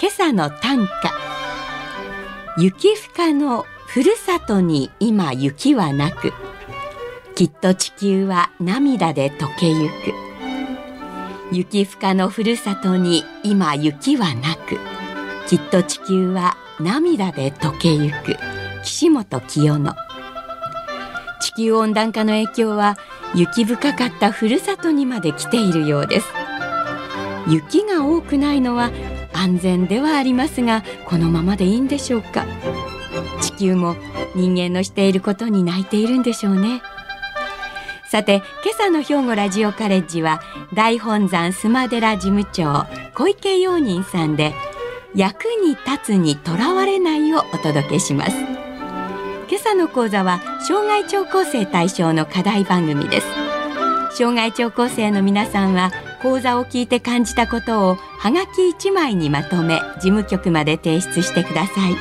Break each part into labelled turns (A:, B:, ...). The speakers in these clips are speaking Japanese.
A: 今朝の短歌。雪深のふるさとに今雪はなく。きっと地球は涙で溶けゆく。雪深のふるさとに今雪はなく。きっと地球は涙で溶けゆく。岸本清野。地球温暖化の影響は雪深かったふるさとにまで来ているようです。雪が多くないのは安全ではありますがこのままでいいんでしょうか。地球も人間のしていることに泣いているんでしょうね。さて今朝の兵庫ラジオカレッジは大本山須磨寺事務長小池陽人さんで役に立つにとらわれないをお届けします。今朝の講座は障害聴講生対象の課題番組です。障害聴講生の皆さんは講座を聞いて感じたことをはがき1枚にまとめ事務局まで提出してください。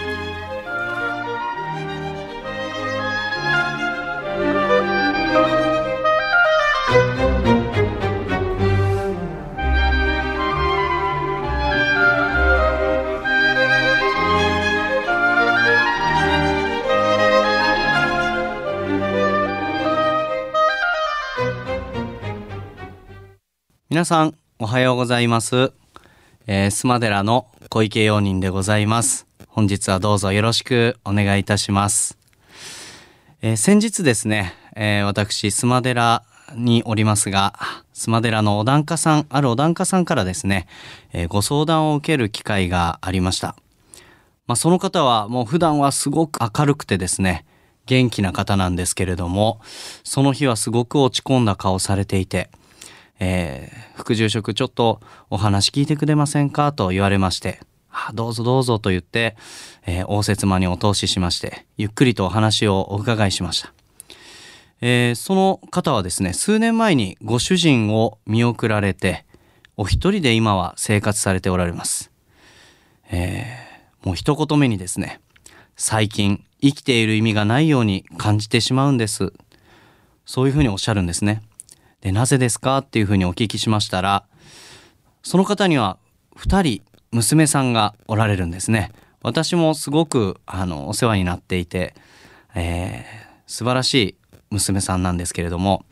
B: 皆さんおはようございます、えー、スマデラの小池陽人でございます。本日はどうぞよろしくお願いいたします、えー先日ですね、えー私スマデラにおりますがスマデラのお檀家さんあるお檀家さんからですね、えーご相談を受ける機会がありました。まあ、その方はもう普段はすごく明るくてですね元気な方なんですけれどもその日はすごく落ち込んだ顔されていてえー副住職ちょっとお話聞いてくれませんかと言われまして、あどうぞどうぞと言って、えー応接間にお通ししまして、ゆっくりとお話をお伺いしました。えーその方はですね、数年前にご主人を見送られて、お一人で今は生活されておられます。えーもう一言目にですね、最近生きている意味がないように感じてしまうんです。そういうふうにおっしゃるんですね。で、なぜですか？っていうふうにお聞きしましたら、その方には2人娘さんがおられるんですね。私もすごくあのお世話になっていて、えー素晴らしい娘さんなんですけれども、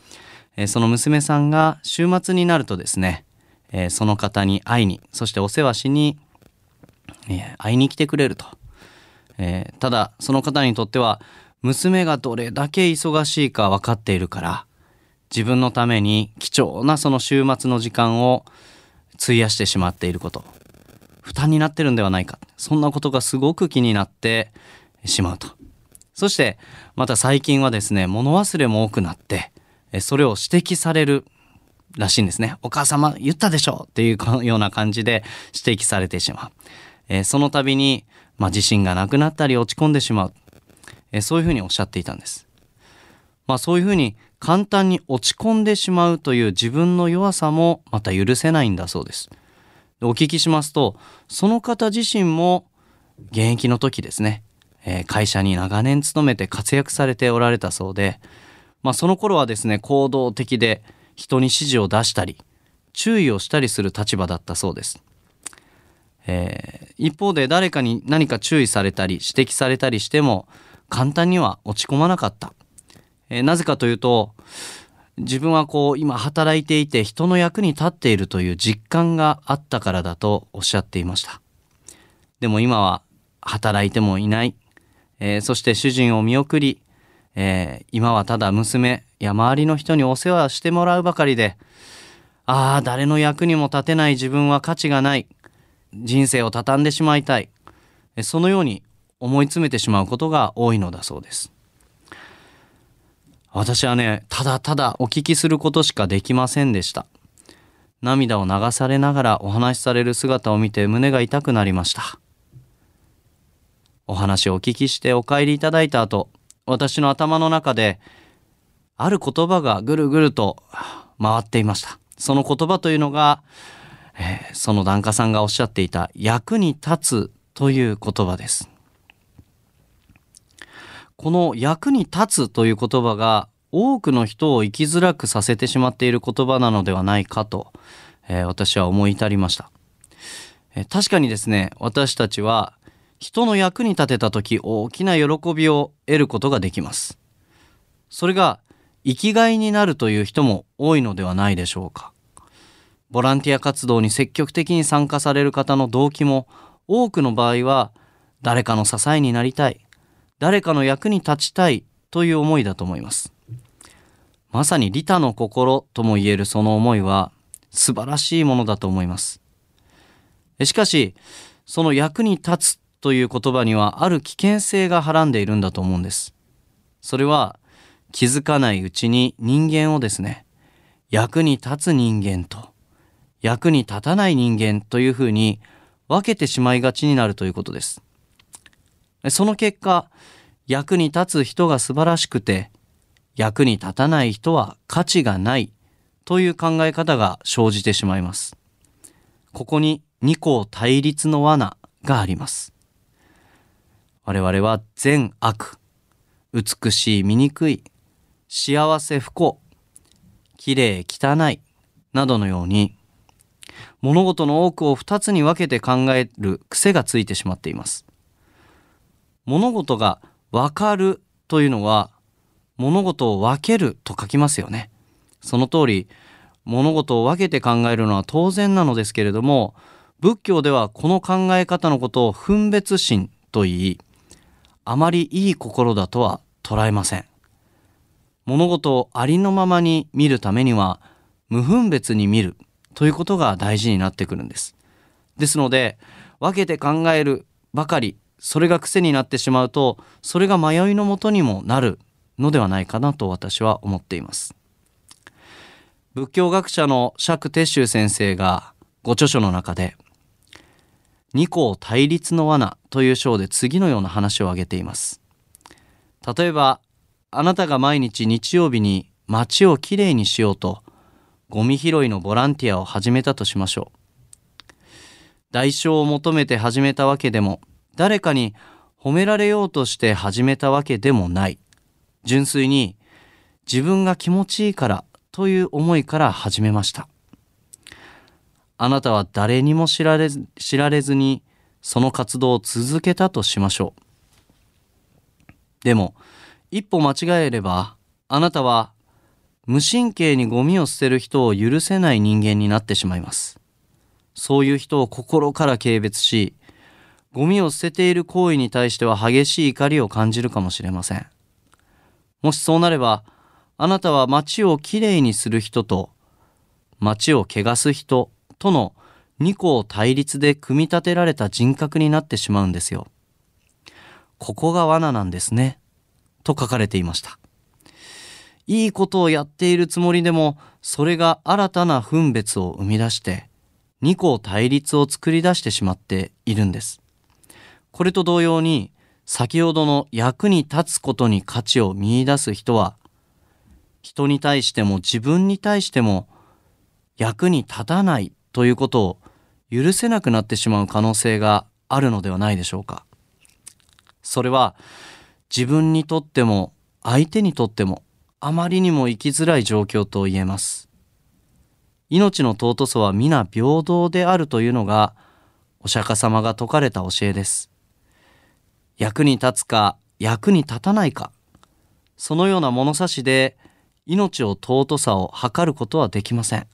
B: えーその娘さんが週末になるとですね、えーその方に会いに、そしてお世話しに、え会いに来てくれると。えただその方にとっては娘がどれだけ忙しいか分かっているから自分のために貴重なその週末の時間を費やしてしまっていること。負担になってるんではないか。そんなことがすごく気になってしまうと。そしてまた最近はですね物忘れも多くなってそれを指摘されるらしいんですね。お母様言ったでしょっていうような感じで指摘されてしまう、えその度に、まあ、自信がなくなったり落ち込んでしまう、えそういうふうにおっしゃっていたんです。まあそういうふうに簡単に落ち込んでしまうという自分の弱さもまた許せないんだそうです。お聞きしますと、その方自身も現役の時ですね、えー会社に長年勤めて活躍されておられたそうで、まあその頃はですね、行動的で人に指示を出したり、注意をしたりする立場だったそうです。えー一方で誰かに何か注意されたり指摘されたりしても簡単には落ち込まなかった。えーなぜかというと自分はこう今働いていて人の役に立っているという実感があったからだとおっしゃっていました。でも今は働いてもいない。えーそして主人を見送り、えー今はただ娘や周りの人にお世話してもらうばかりで、ああ、誰の役にも立てない自分は価値がない。人生を畳んでしまいたい。そのように思い詰めてしまうことが多いのだそうです。私はね、ただただお聞きすることしかできませんでした。涙を流されながらお話しされる姿を見て胸が痛くなりました。お話をお聞きしてお帰りいただいた後私の頭の中である言葉がぐるぐると回っていました。その言葉というのが、えーその檀家さんがおっしゃっていた役に立つという言葉です。この役に立つという言葉が多くの人を生きづらくさせてしまっている言葉なのではないかと、えー私は思い至りました、えー確かにですね私たちは人の役に立てた時大きな喜びを得ることができます。それが生きがいになるという人も多いのではないでしょうか。ボランティア活動に積極的に参加される方の動機も多くの場合は誰かの支えになりたい。誰かの役に立ちたいという思いだと思います。まさに利他の心とも言えるその思いは素晴らしいものだと思います。しかしその役に立つという言葉にはある危険性がはらんでいるんだと思うんです。それは気づかないうちに人間をですね役に立つ人間と役に立たない人間というふうに分けてしまいがちになるということです。その結果役に立つ人が素晴らしくて役に立たない人は価値がないという考え方が生じてしまいます。ここに二項対立の罠があります。我々は善悪美しい醜い幸せ不幸綺麗汚いなどのように物事の多くを二つに分けて考える癖がついてしまっています。物事が分かるというのは物事を分けると書きますよね。その通り物事を分けて考えるのは当然なのですけれども仏教ではこの考え方のことを分別心と言いあまりいい心だとは捉えません。物事をありのままに見るためには無分別に見るということが大事になってくるんです。ですので分けて考えるばかりそれが癖になってしまうとそれが迷いのもとにもなるのではないかなと私は思っています。仏教学者の釈徹宗先生がご著書の中で二項対立の罠という章で次のような話を挙げています。例えばあなたが毎日日曜日に街をきれいにしようとゴミ拾いのボランティアを始めたとしましょう。代償を求めて始めたわけでも誰かに褒められようとして始めたわけでもない。純粋に自分が気持ちいいからという思いから始めました。あなたは誰にも知られず知られずにその活動を続けたとしましょう。でも一歩間違えればあなたは無神経にゴミを捨てる人を許せない人間になってしまいます。そういう人を心から軽蔑しゴミを捨てている行為に対しては激しい怒りを感じるかもしれませんもしそうなればあなたは街をきれいにする人と街を汚す人との二項対立で組み立てられた人格になってしまうんですよ。ここが罠なんですね。と書かれていました。いいことをやっているつもりでも、それが新たな分別を生み出して、二項対立を作り出してしまっているんです。これと同様に、先ほどの役に立つことに価値を見出す人は、人に対しても自分に対しても役に立たないということを許せなくなってしまう可能性があるのではないでしょうか。それは自分にとっても相手にとってもあまりにも生きづらい状況と言えます。命の尊さは皆平等であるというのがお釈迦様が説かれた教えです。役に立つか役に立たないかそのような物差しで命を尊さを測ることはできません。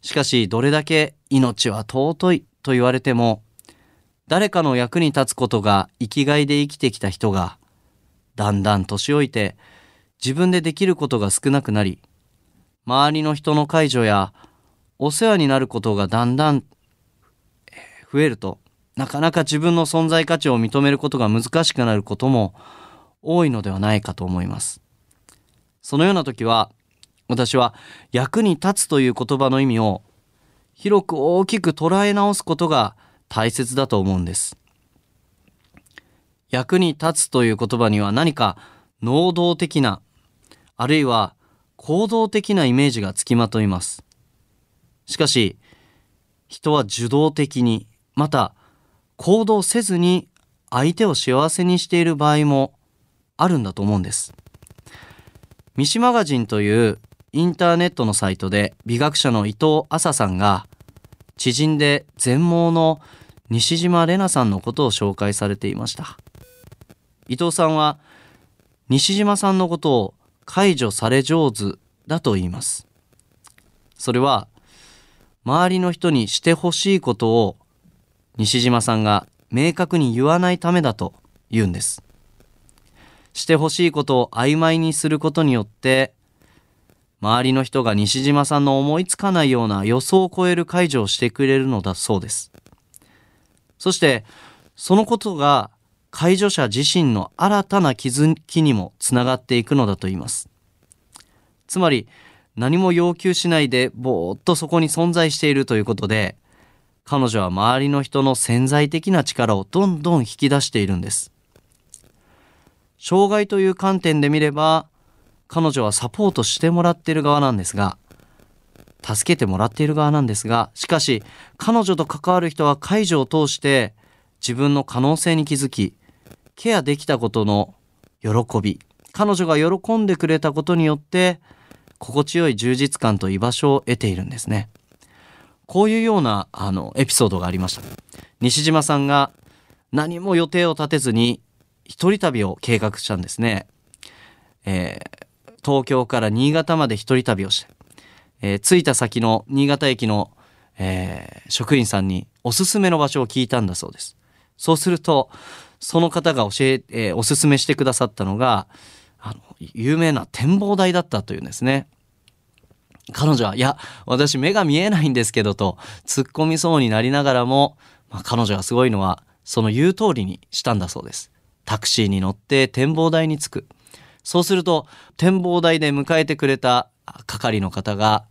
B: しかしどれだけ命は尊いと言われても誰かの役に立つことが生きがいで生きてきた人がだんだん年老いて自分でできることが少なくなり周りの人の介助やお世話になることがだんだん増えるとなかなか自分の存在価値を認めることが難しくなることも多いのではないかと思います。そのような時は私は役に立つという言葉の意味を広く大きく捉え直すことが大切だと思うんです。役に立つという言葉には何か能動的な、あるいは行動的なイメージがつきまといます。しかし、人は受動的に、また行動せずに相手を幸せにしている場合もあるんだと思うんです。ミシマガジンというインターネットのサイトで美学者の伊藤麻さんが知人で全盲の西島玲奈さんのことを紹介されていました。伊藤さんは西島さんのことを解除され上手だと言います。それは周りの人にしてほしいことを西島さんが明確に言わないためだと言うんです。してほしいことを曖昧にすることによって周りの人が西島さんの思いつかないような予想を超える解除をしてくれるのだそうです。そしてそのことが介助者自身の新たな気づきにもつながっていくのだと言います。つまり何も要求しないでぼーっとそこに存在しているということで彼女は周りの人の潜在的な力をどんどん引き出しているんです。障害という観点で見れば彼女はサポートしてもらっている側なんですが助けてもらっている側なんですがしかし彼女と関わる人は介助を通して自分の可能性に気づきケアできたことの喜び彼女が喜んでくれたことによって心地よい充実感と居場所を得ているんですねこういうようなあのエピソードがありました。西島さんが何も予定を立てずに一人旅を計画したんですね、えー、東京から新潟まで一人旅をして、えー、着いた先の新潟駅の、えー、職員さんにおすすめの場所を聞いたんだそうです。そうすると、その方が教え、えー、おすすめしてくださったのが、あの、有名な展望台だったというんですね。彼女は、いや、私目が見えないんですけどと、突っ込みそうになりながらも、まあ、彼女がすごいのは、その言う通りにしたんだそうです。タクシーに乗って展望台に着く。そうすると、展望台で迎えてくれた係の方が、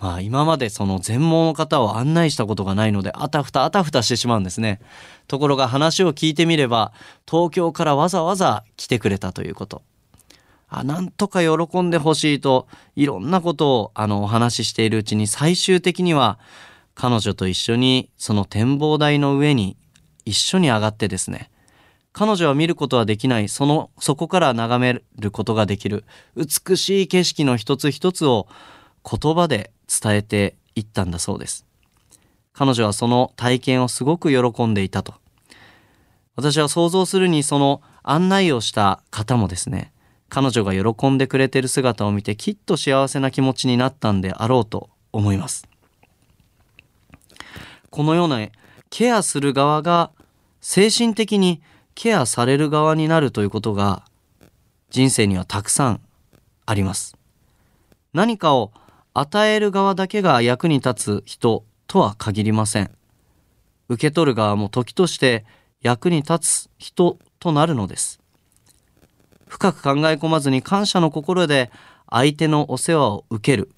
B: まあ今までその全盲の方を案内したことがないのであたふたあたふたしてしまうんですね。ところが話を聞いてみれば東京からわざわざ来てくれたということ。あなんとか喜んでほしいといろんなことをあのお話ししているうちに最終的には彼女と一緒にその展望台の上に一緒に上がってですね彼女は見ることはできないそのそこから眺めることができる美しい景色の一つ一つを言葉で伝えていったんだそうです。彼女はその体験をすごく喜んでいたと。私は想像するにその案内をした方もですね、彼女が喜んでくれてる姿を見てきっと幸せな気持ちになったんであろうと思います。このようなケアする側が精神的にケアされる側になるということが人生にはたくさんあります。何かを与える側だけが役に立つ人とは限りません。受け取る側も時として役に立つ人となるのです。深く考え込まずに感謝の心で相手のお世話を受ける。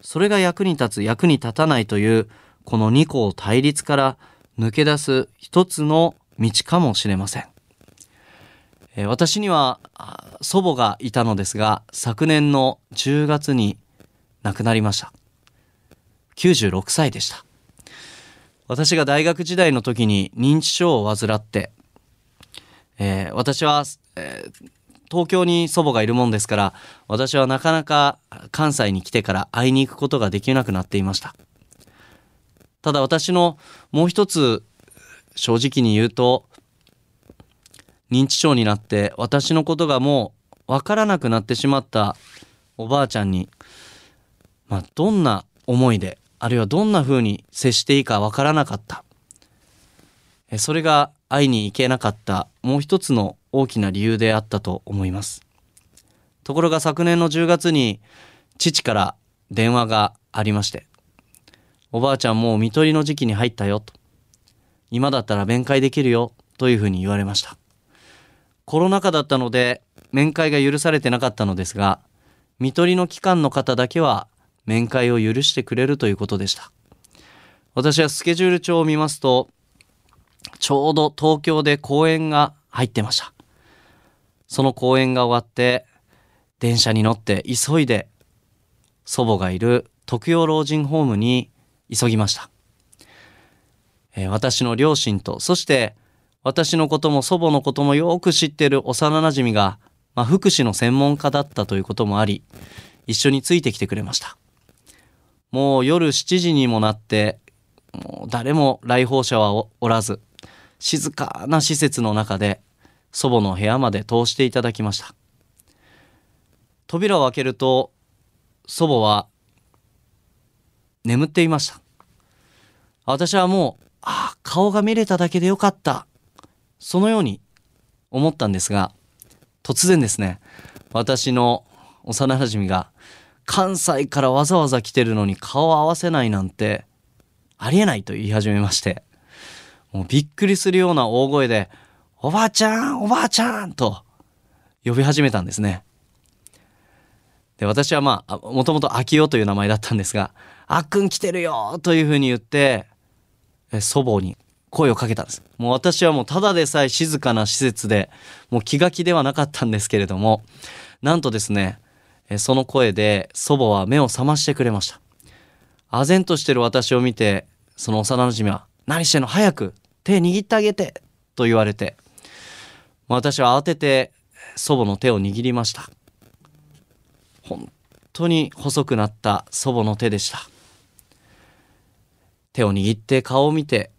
B: それが役に立つ、役に立たないというこの二項対立から抜け出す一つの道かもしれません。え私には祖母がいたのですが昨年の10月に亡くなりました96歳でした私が大学時代の時に認知症を患って、えー、私は、えー、東京に祖母がいるもんですから私はなかなか関西に来てから会いに行くことができなくなっていました。ただ私のもう一つ正直に言うと認知症になって私のことがもう分からなくなってしまったおばあちゃんにまあ、どんな思いであるいはどんな風に接していいかわからなかった。それが会いに行けなかったもう一つの大きな理由であったと思います。ところが昨年の10月に父から電話がありましておばあちゃんもう看取りの時期に入ったよと今だったら面会できるよというふうに言われました。コロナ禍だったので面会が許されてなかったのですが看取りの機関の方だけは面会を許してくれるということでした。私はスケジュール帳を見ますとちょうど東京で公演が入ってました。その公演が終わって電車に乗って急いで祖母がいる特養老人ホームに急ぎました、えー私の両親とそして私のことも祖母のこともよく知ってる幼なじみが、まあ、福祉の専門家だったということもあり一緒についてきてくれました。もう夜7時にもなってもう誰も来訪者はおらず静かな施設の中で祖母の部屋まで通していただきました。扉を開けると祖母は眠っていました。私はもうあ顔が見れただけでよかった。そのように思ったんですが突然ですね私の幼馴染が関西からわざわざ来てるのに顔を合わせないなんてありえないと言い始めましてもうびっくりするような大声で「おばあちゃんおばあちゃん!」と呼び始めたんですね。で私はまあもともと秋代という名前だったんですが「あっくん来てるよ!」というふうに言って祖母に声をかけたんです。もう私はもうただでさえ静かな施設でもう気が気ではなかったんですけれどもなんとですねその声で祖母は目を覚ましてくれました。唖然としてる私を見てその幼馴染は「何してんの？早く手握ってあげて」と言われて私は慌てて祖母の手を握りました。本当に細くなった祖母の手でした。手を握って顔を見て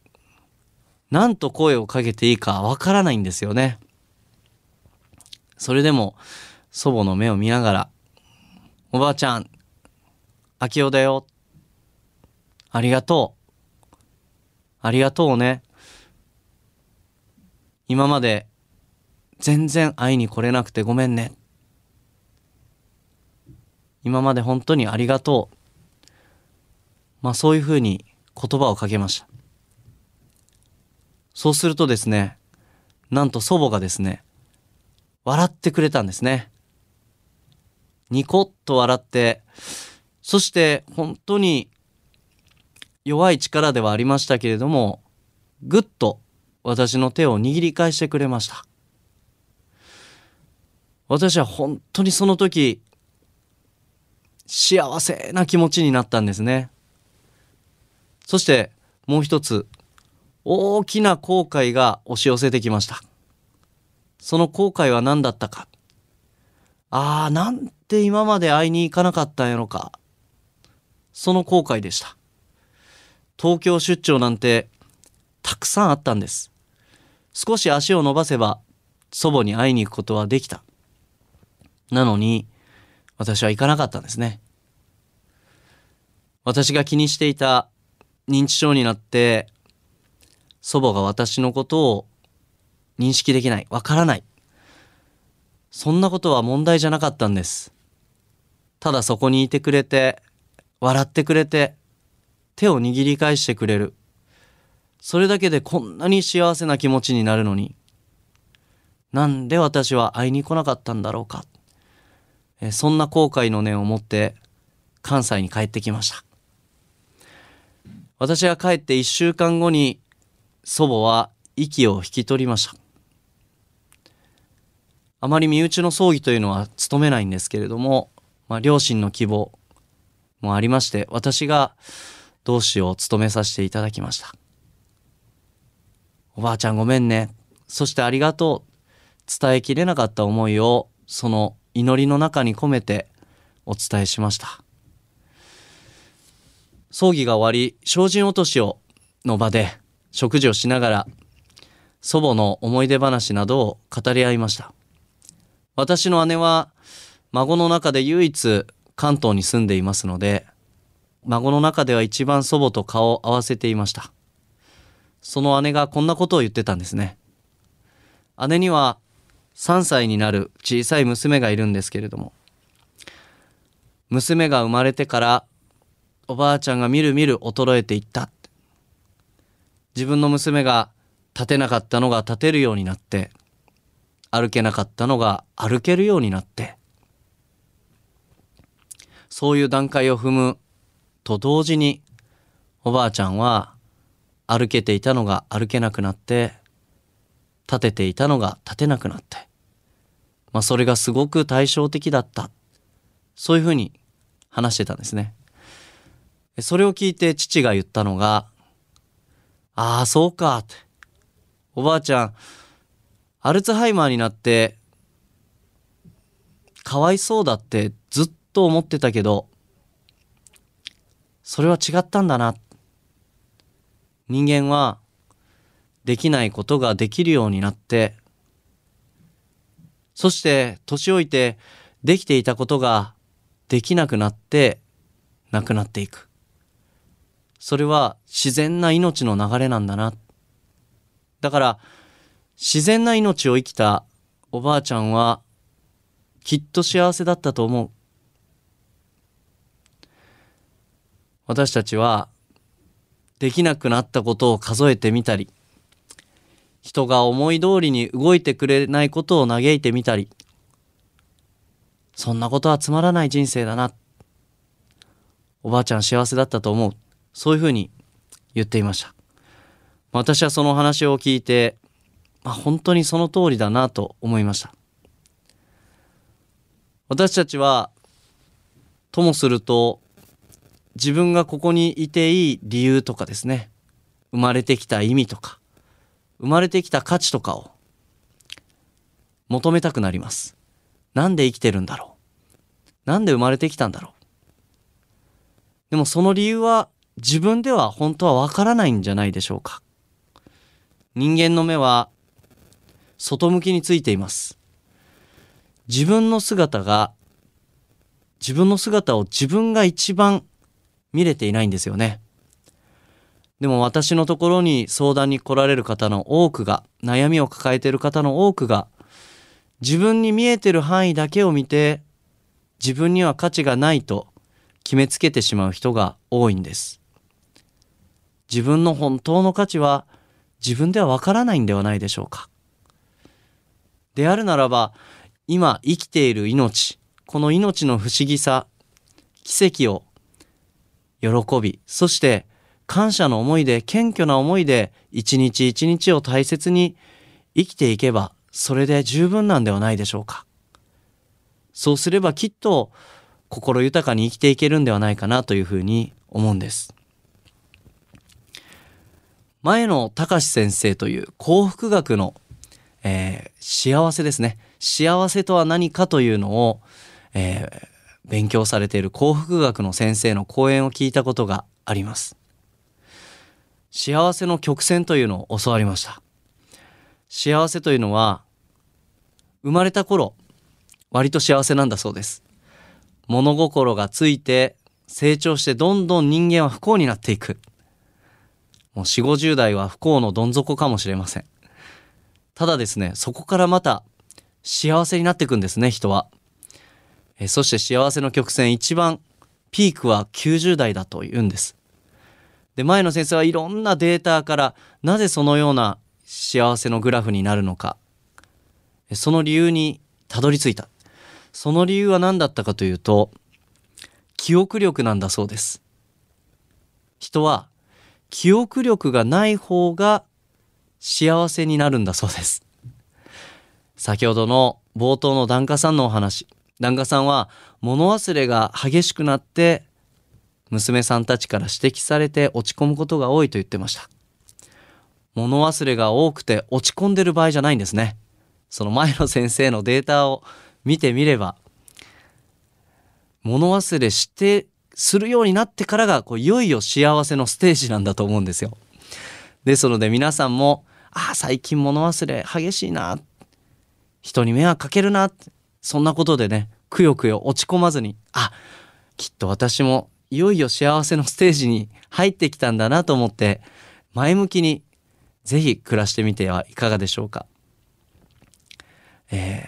B: 何と声をかけていいかわからないんですよね。それでも祖母の目を見ながら「おばあちゃん秋代だよ。ありがとう。ありがとうね。今まで全然会いに来れなくてごめんね。今まで本当にありがとう。まあそういうふうに言葉をかけました。そうするとですねなんと祖母がですね笑ってくれたんですね。ニコッと笑ってそして本当に弱い力ではありましたけれどもぐっと私の手を握り返してくれました。私は本当にその時幸せな気持ちになったんですね。そしてもう一つ大きな後悔が押し寄せてきました。その後悔は何だったか。ああなんて今まで会いに行かなかったんやろか。その後悔でした。東京出張なんてたくさんあったんです。少し足を伸ばせば祖母に会いに行くことはできた。なのに私は行かなかったんですね。私が気にしていた認知症になって祖母が私のことを認識できないわからない。そんなことは問題じゃなかったんです。ただそこにいてくれて笑ってくれて手を握り返してくれる。それだけでこんなに幸せな気持ちになるのになんで私は会いに来なかったんだろうか。そんな後悔の念を持って関西に帰ってきました。私が帰って1週間後に祖母は息を引き取りました。あまり身内の葬儀というのは務めないんですけれども、まあ、両親の希望もありまして私が同志を務めさせていただきました。おばあちゃんごめんね。そしてありがとう。伝えきれなかった思いをその祈りの中に込めてお伝えしました。葬儀が終わり精進落としをの場で食事をしながら祖母の思い出話などを語り合いました。私の姉は孫の中で唯一関東に住んでいますので孫の中では一番祖母と顔を合わせていました。その姉がこんなことを言ってたんですね。姉には3歳になる小さい娘がいるんですけれども。娘が生まれてからおばあちゃんがみるみる衰えていった。自分の娘が立てなかったのが立てるようになって歩けなかったのが歩けるようになって。そういう段階を踏むと同時におばあちゃんは歩けていたのが歩けなくなって立てていたのが立てなくなって。まあそれがすごく対照的だった。そういうふうに話してたんですね。それを聞いて父が言ったのが「ああそうか」おばあちゃんアルツハイマーになってかわいそうだってずっと思ってたけどそれは違ったんだな。人間はできないことができるようになってそして年老いてできていたことができなくなってなくなっていく。それは自然な命の流れなんだな。だから自然な命を生きたおばあちゃんはきっと幸せだったと思う。私たちはできなくなったことを数えてみたり人が思い通りに動いてくれないことを嘆いてみたりそんなことはつまらない人生だな。おばあちゃん幸せだったと思う。そういうふうに言っていました。私はその話を聞いて、まあ、本当にその通りだなと思いました。私たちはともすると自分がここにいていい理由とかですね生まれてきた意味とか生まれてきた価値とかを求めたくなります。なんで生きてるんだろう。なんで生まれてきたんだろう。でもその理由は自分では本当はわからないんじゃないでしょうか。人間の目は外向きについています。自分の姿が自分の姿を自分が一番見れていないんですよね。でも私のところに相談に来られる方の多くが悩みを抱えている方の多くが自分に見えてる範囲だけを見て自分には価値がないと決めつけてしまう人が多いんです。自分の本当の価値は自分ではわからないんではないでしょうか。であるならば今生きている命この命の不思議さ奇跡を喜びそして感謝の思いで謙虚な思いで一日一日を大切に生きていけばそれで十分なんではないでしょうか。そうすればきっと心豊かに生きていけるんではないかなというふうに思うんです。前野隆先生という幸福学の、えー、幸せですね。幸せとは何かというのを、えー、勉強されている幸福学の先生の講演を聞いたことがあります。幸せの曲線というのを教わりました。幸せというのは生まれた頃割と幸せなんだそうです。物心がついて成長してどんどん人間は不幸になっていく。もう4 5 0代は不幸のどん底かもしれません。ただですねそこからまた幸せになっていくんですね人は。えそして幸せの曲線一番ピークは90代だと言うんです。で前の先生はいろんなデータからなぜそのような幸せのグラフになるのか。その理由にたどり着いた。その理由は何だったかというと記憶力なんだそうです。人は記憶力がない方が幸せになるんだそうです。先ほどの冒頭の檀家さんのお話。檀家さんは物忘れが激しくなって娘さんたちから指摘されて落ち込むことが多いと言ってました。物忘れが多くて落ち込んでる場合じゃないんですね。その前の先生のデータを見てみれば物忘れしてするようになってからがこういよいよ幸せのステージなんだと思うんですよ。ですので皆さんもああ最近物忘れ激しいな。人に迷惑かけるな。そんなことでねくよくよ落ち込まずにあきっと私もいよいよ幸せのステージに入ってきたんだなと思って前向きにぜひ暮らしてみてはいかがでしょうか。えー、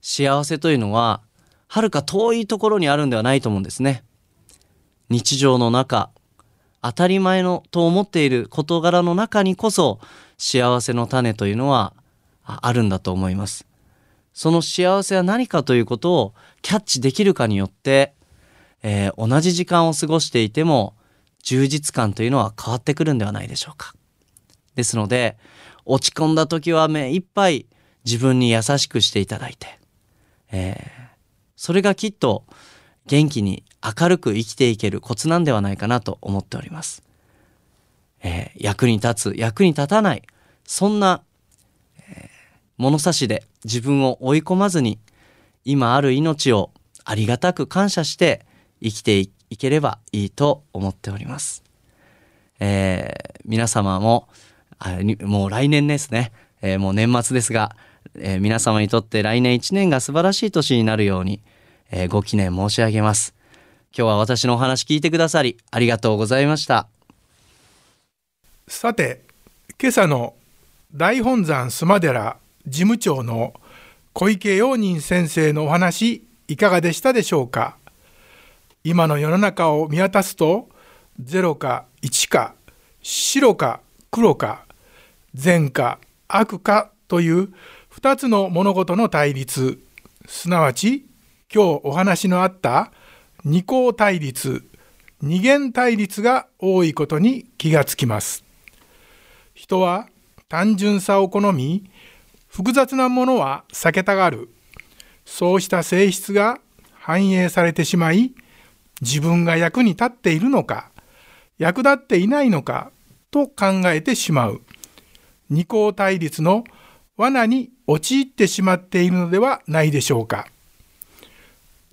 B: 幸せというのははるか遠いところにあるんではないと思うんですね。日常の中当たり前のと思っている事柄の中にこそ幸せの種というのはあるんだと思います。その幸せは何かということをキャッチできるかによって、えー同じ時間を過ごしていても充実感というのは変わってくるんではないでしょうか。ですので落ち込んだ時は目いっぱい自分に優しくしていただいて、えーそれがきっと元気に明るく生きていけるコツなんではないかなと思っております。えー役に立つ役に立たないそんな、えー物差しで自分を追い込まずに今ある命をありがたく感謝して生きていければいいと思っております。えー皆様もあもう来年ですね、えーもう年末ですが、えー皆様にとって来年1年が素晴らしい年になるように、えーご記念申し上げます。今日は私のお話聞いてくださりありがとうございました。
C: さて今朝の大本山須磨寺事務長の小池陽人先生のお話いかがでしたでしょうか？今の世の中を見渡すと0か1か白か黒か善か悪かという2つの物事の対立すなわち今日お話のあった二項対立二元対立が多いことに気がつきます。人は単純さを好み複雑なものは避けたがるそうした性質が反映されてしまい自分が役に立っているのか役立っていないのかと考えてしまう。二項対立の罠に陥ってしまっているのではないでしょうか。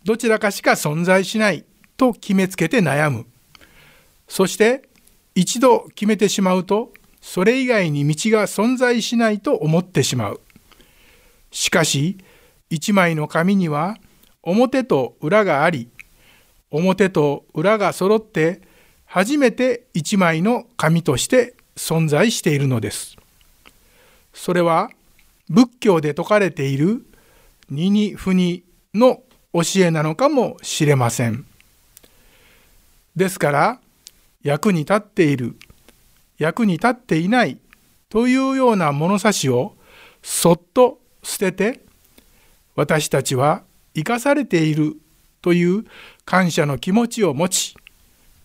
C: どちらかしか存在しないと決めつけて悩む。そして一度決めてしまうとそれ以外に道が存在しないと思ってしまう。しかし一枚の紙には表と裏があり表と裏が揃って初めて一枚の紙として存在しているのです。それは仏教で説かれている二に不二の教えなのかもしれません。ですから役に立っている役に立っていないというような物差しをそっと捨てて私たちは生かされているという感謝の気持ちを持ち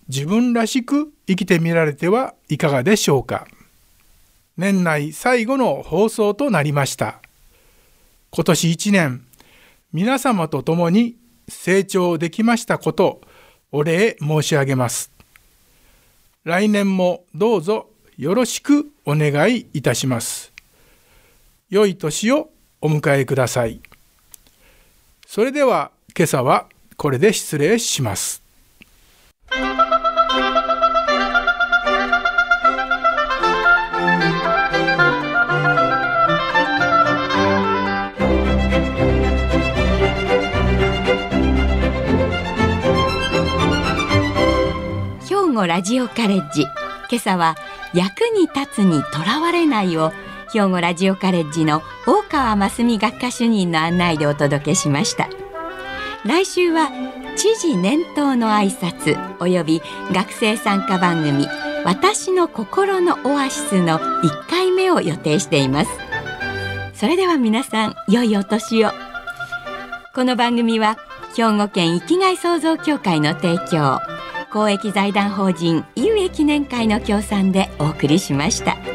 C: 自分らしく生きてみられてはいかがでしょうか年内最後の放送となりました今年一年皆様と共に成長できましたことお礼申し上げます来年もどうぞよろしくお願いいたします。良い年をお迎えください。それでは今朝はこれで失礼します。
A: 兵庫ラジオカレッジ今朝は役に立つにとらわれないを兵庫ラジオカレッジの大川真澄学科主任の案内でお届けしました来週は知事年頭の挨拶および学生参加番組私の心のオアシスの1回目を予定していますそれでは皆さん良いお年をこの番組は兵庫県生きがい創造協会の提供公益財団法人有益記念会の協賛でお送りしました。